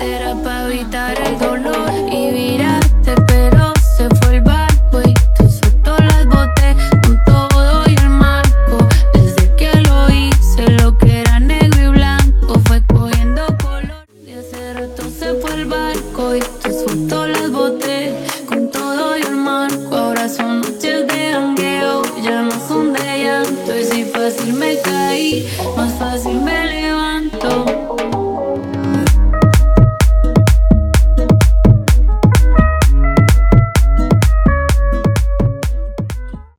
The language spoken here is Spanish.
cartera para evitar el dolor y viraste, pero se fue el barco y tú soltó las botes con todo y el marco. Desde que lo hice, lo que era negro y blanco fue cogiendo color. De hace rato se fue el barco y tú soltó las botes con todo y el marco. Ahora son noches de jangueo, ya no son de llanto y si fácil me caí, más fácil me